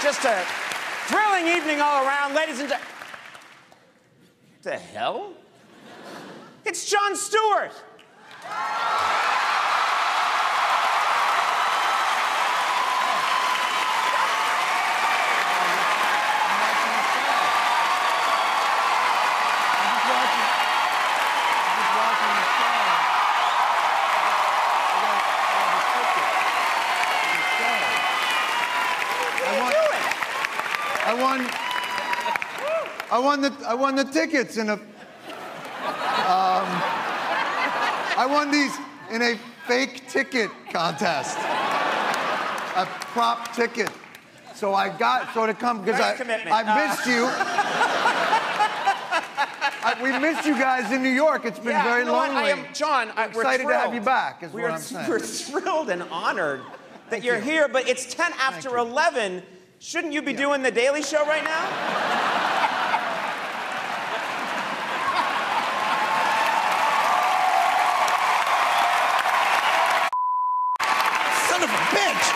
Just a thrilling evening all around, ladies and gentlemen. The hell? It's Jon Stewart. I won. I won the I won the tickets in a. Um, I won these in a fake ticket contest. A prop ticket. So I got so to come because Nice I commitment. I Uh, missed you. I, we missed you guys in New York. It's been Yeah, very you know what? lonely. I am Jon. I, we're excited to have you back, is we what are, I'm saying. We're thrilled and honored that you're you. here, but it's 10 after you. 11. Shouldn't you be doing the Daily Show right now? Son of a bitch!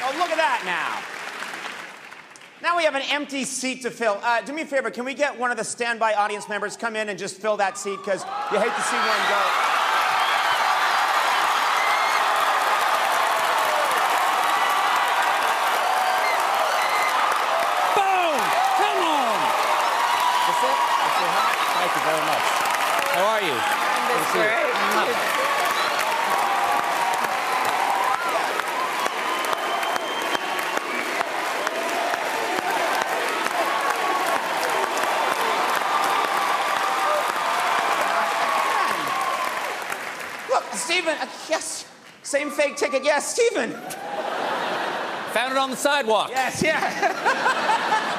Oh, look at that now. Now we have an empty seat to fill. Uh, do me a favor, can we get one of the standby audience members come in and just fill that seat? Because you hate to see one go. Boom! Come on! That's it? That's it, huh? Thank you very much. How are you? Good to Stephen, uh, yes. Same fake ticket. Yes, Stephen. Found it on the sidewalk. Yes, yeah.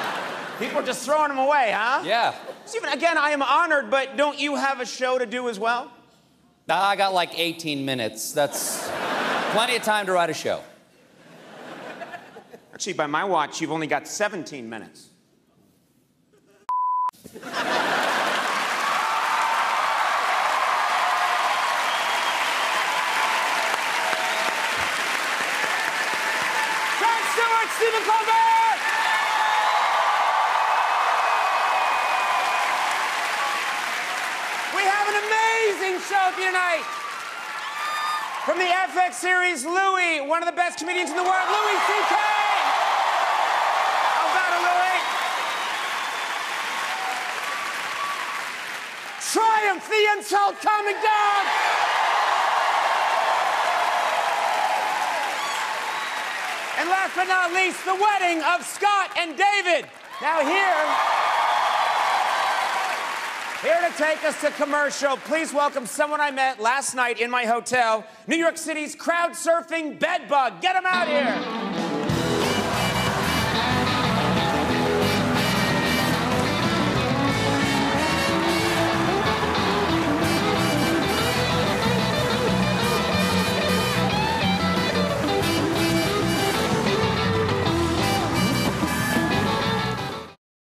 People are just throwing them away, huh? Yeah. Stephen, again, I am honored, but don't you have a show to do as well? Nah, I got like 18 minutes. That's plenty of time to write a show. Actually, by my watch, you've only got 17 minutes. Jon Stephen Colbert! We have an amazing show tonight. From the FX series, Louie, one of the best comedians in the world, Louis C.K. How about it, Louis? Triumph, the Insult Comic Dog. And last but not least, the wedding of Scott and David. Now here, here to take us to commercial, please welcome someone I met last night in my hotel, New York City's crowd surfing bedbug. Get him out here.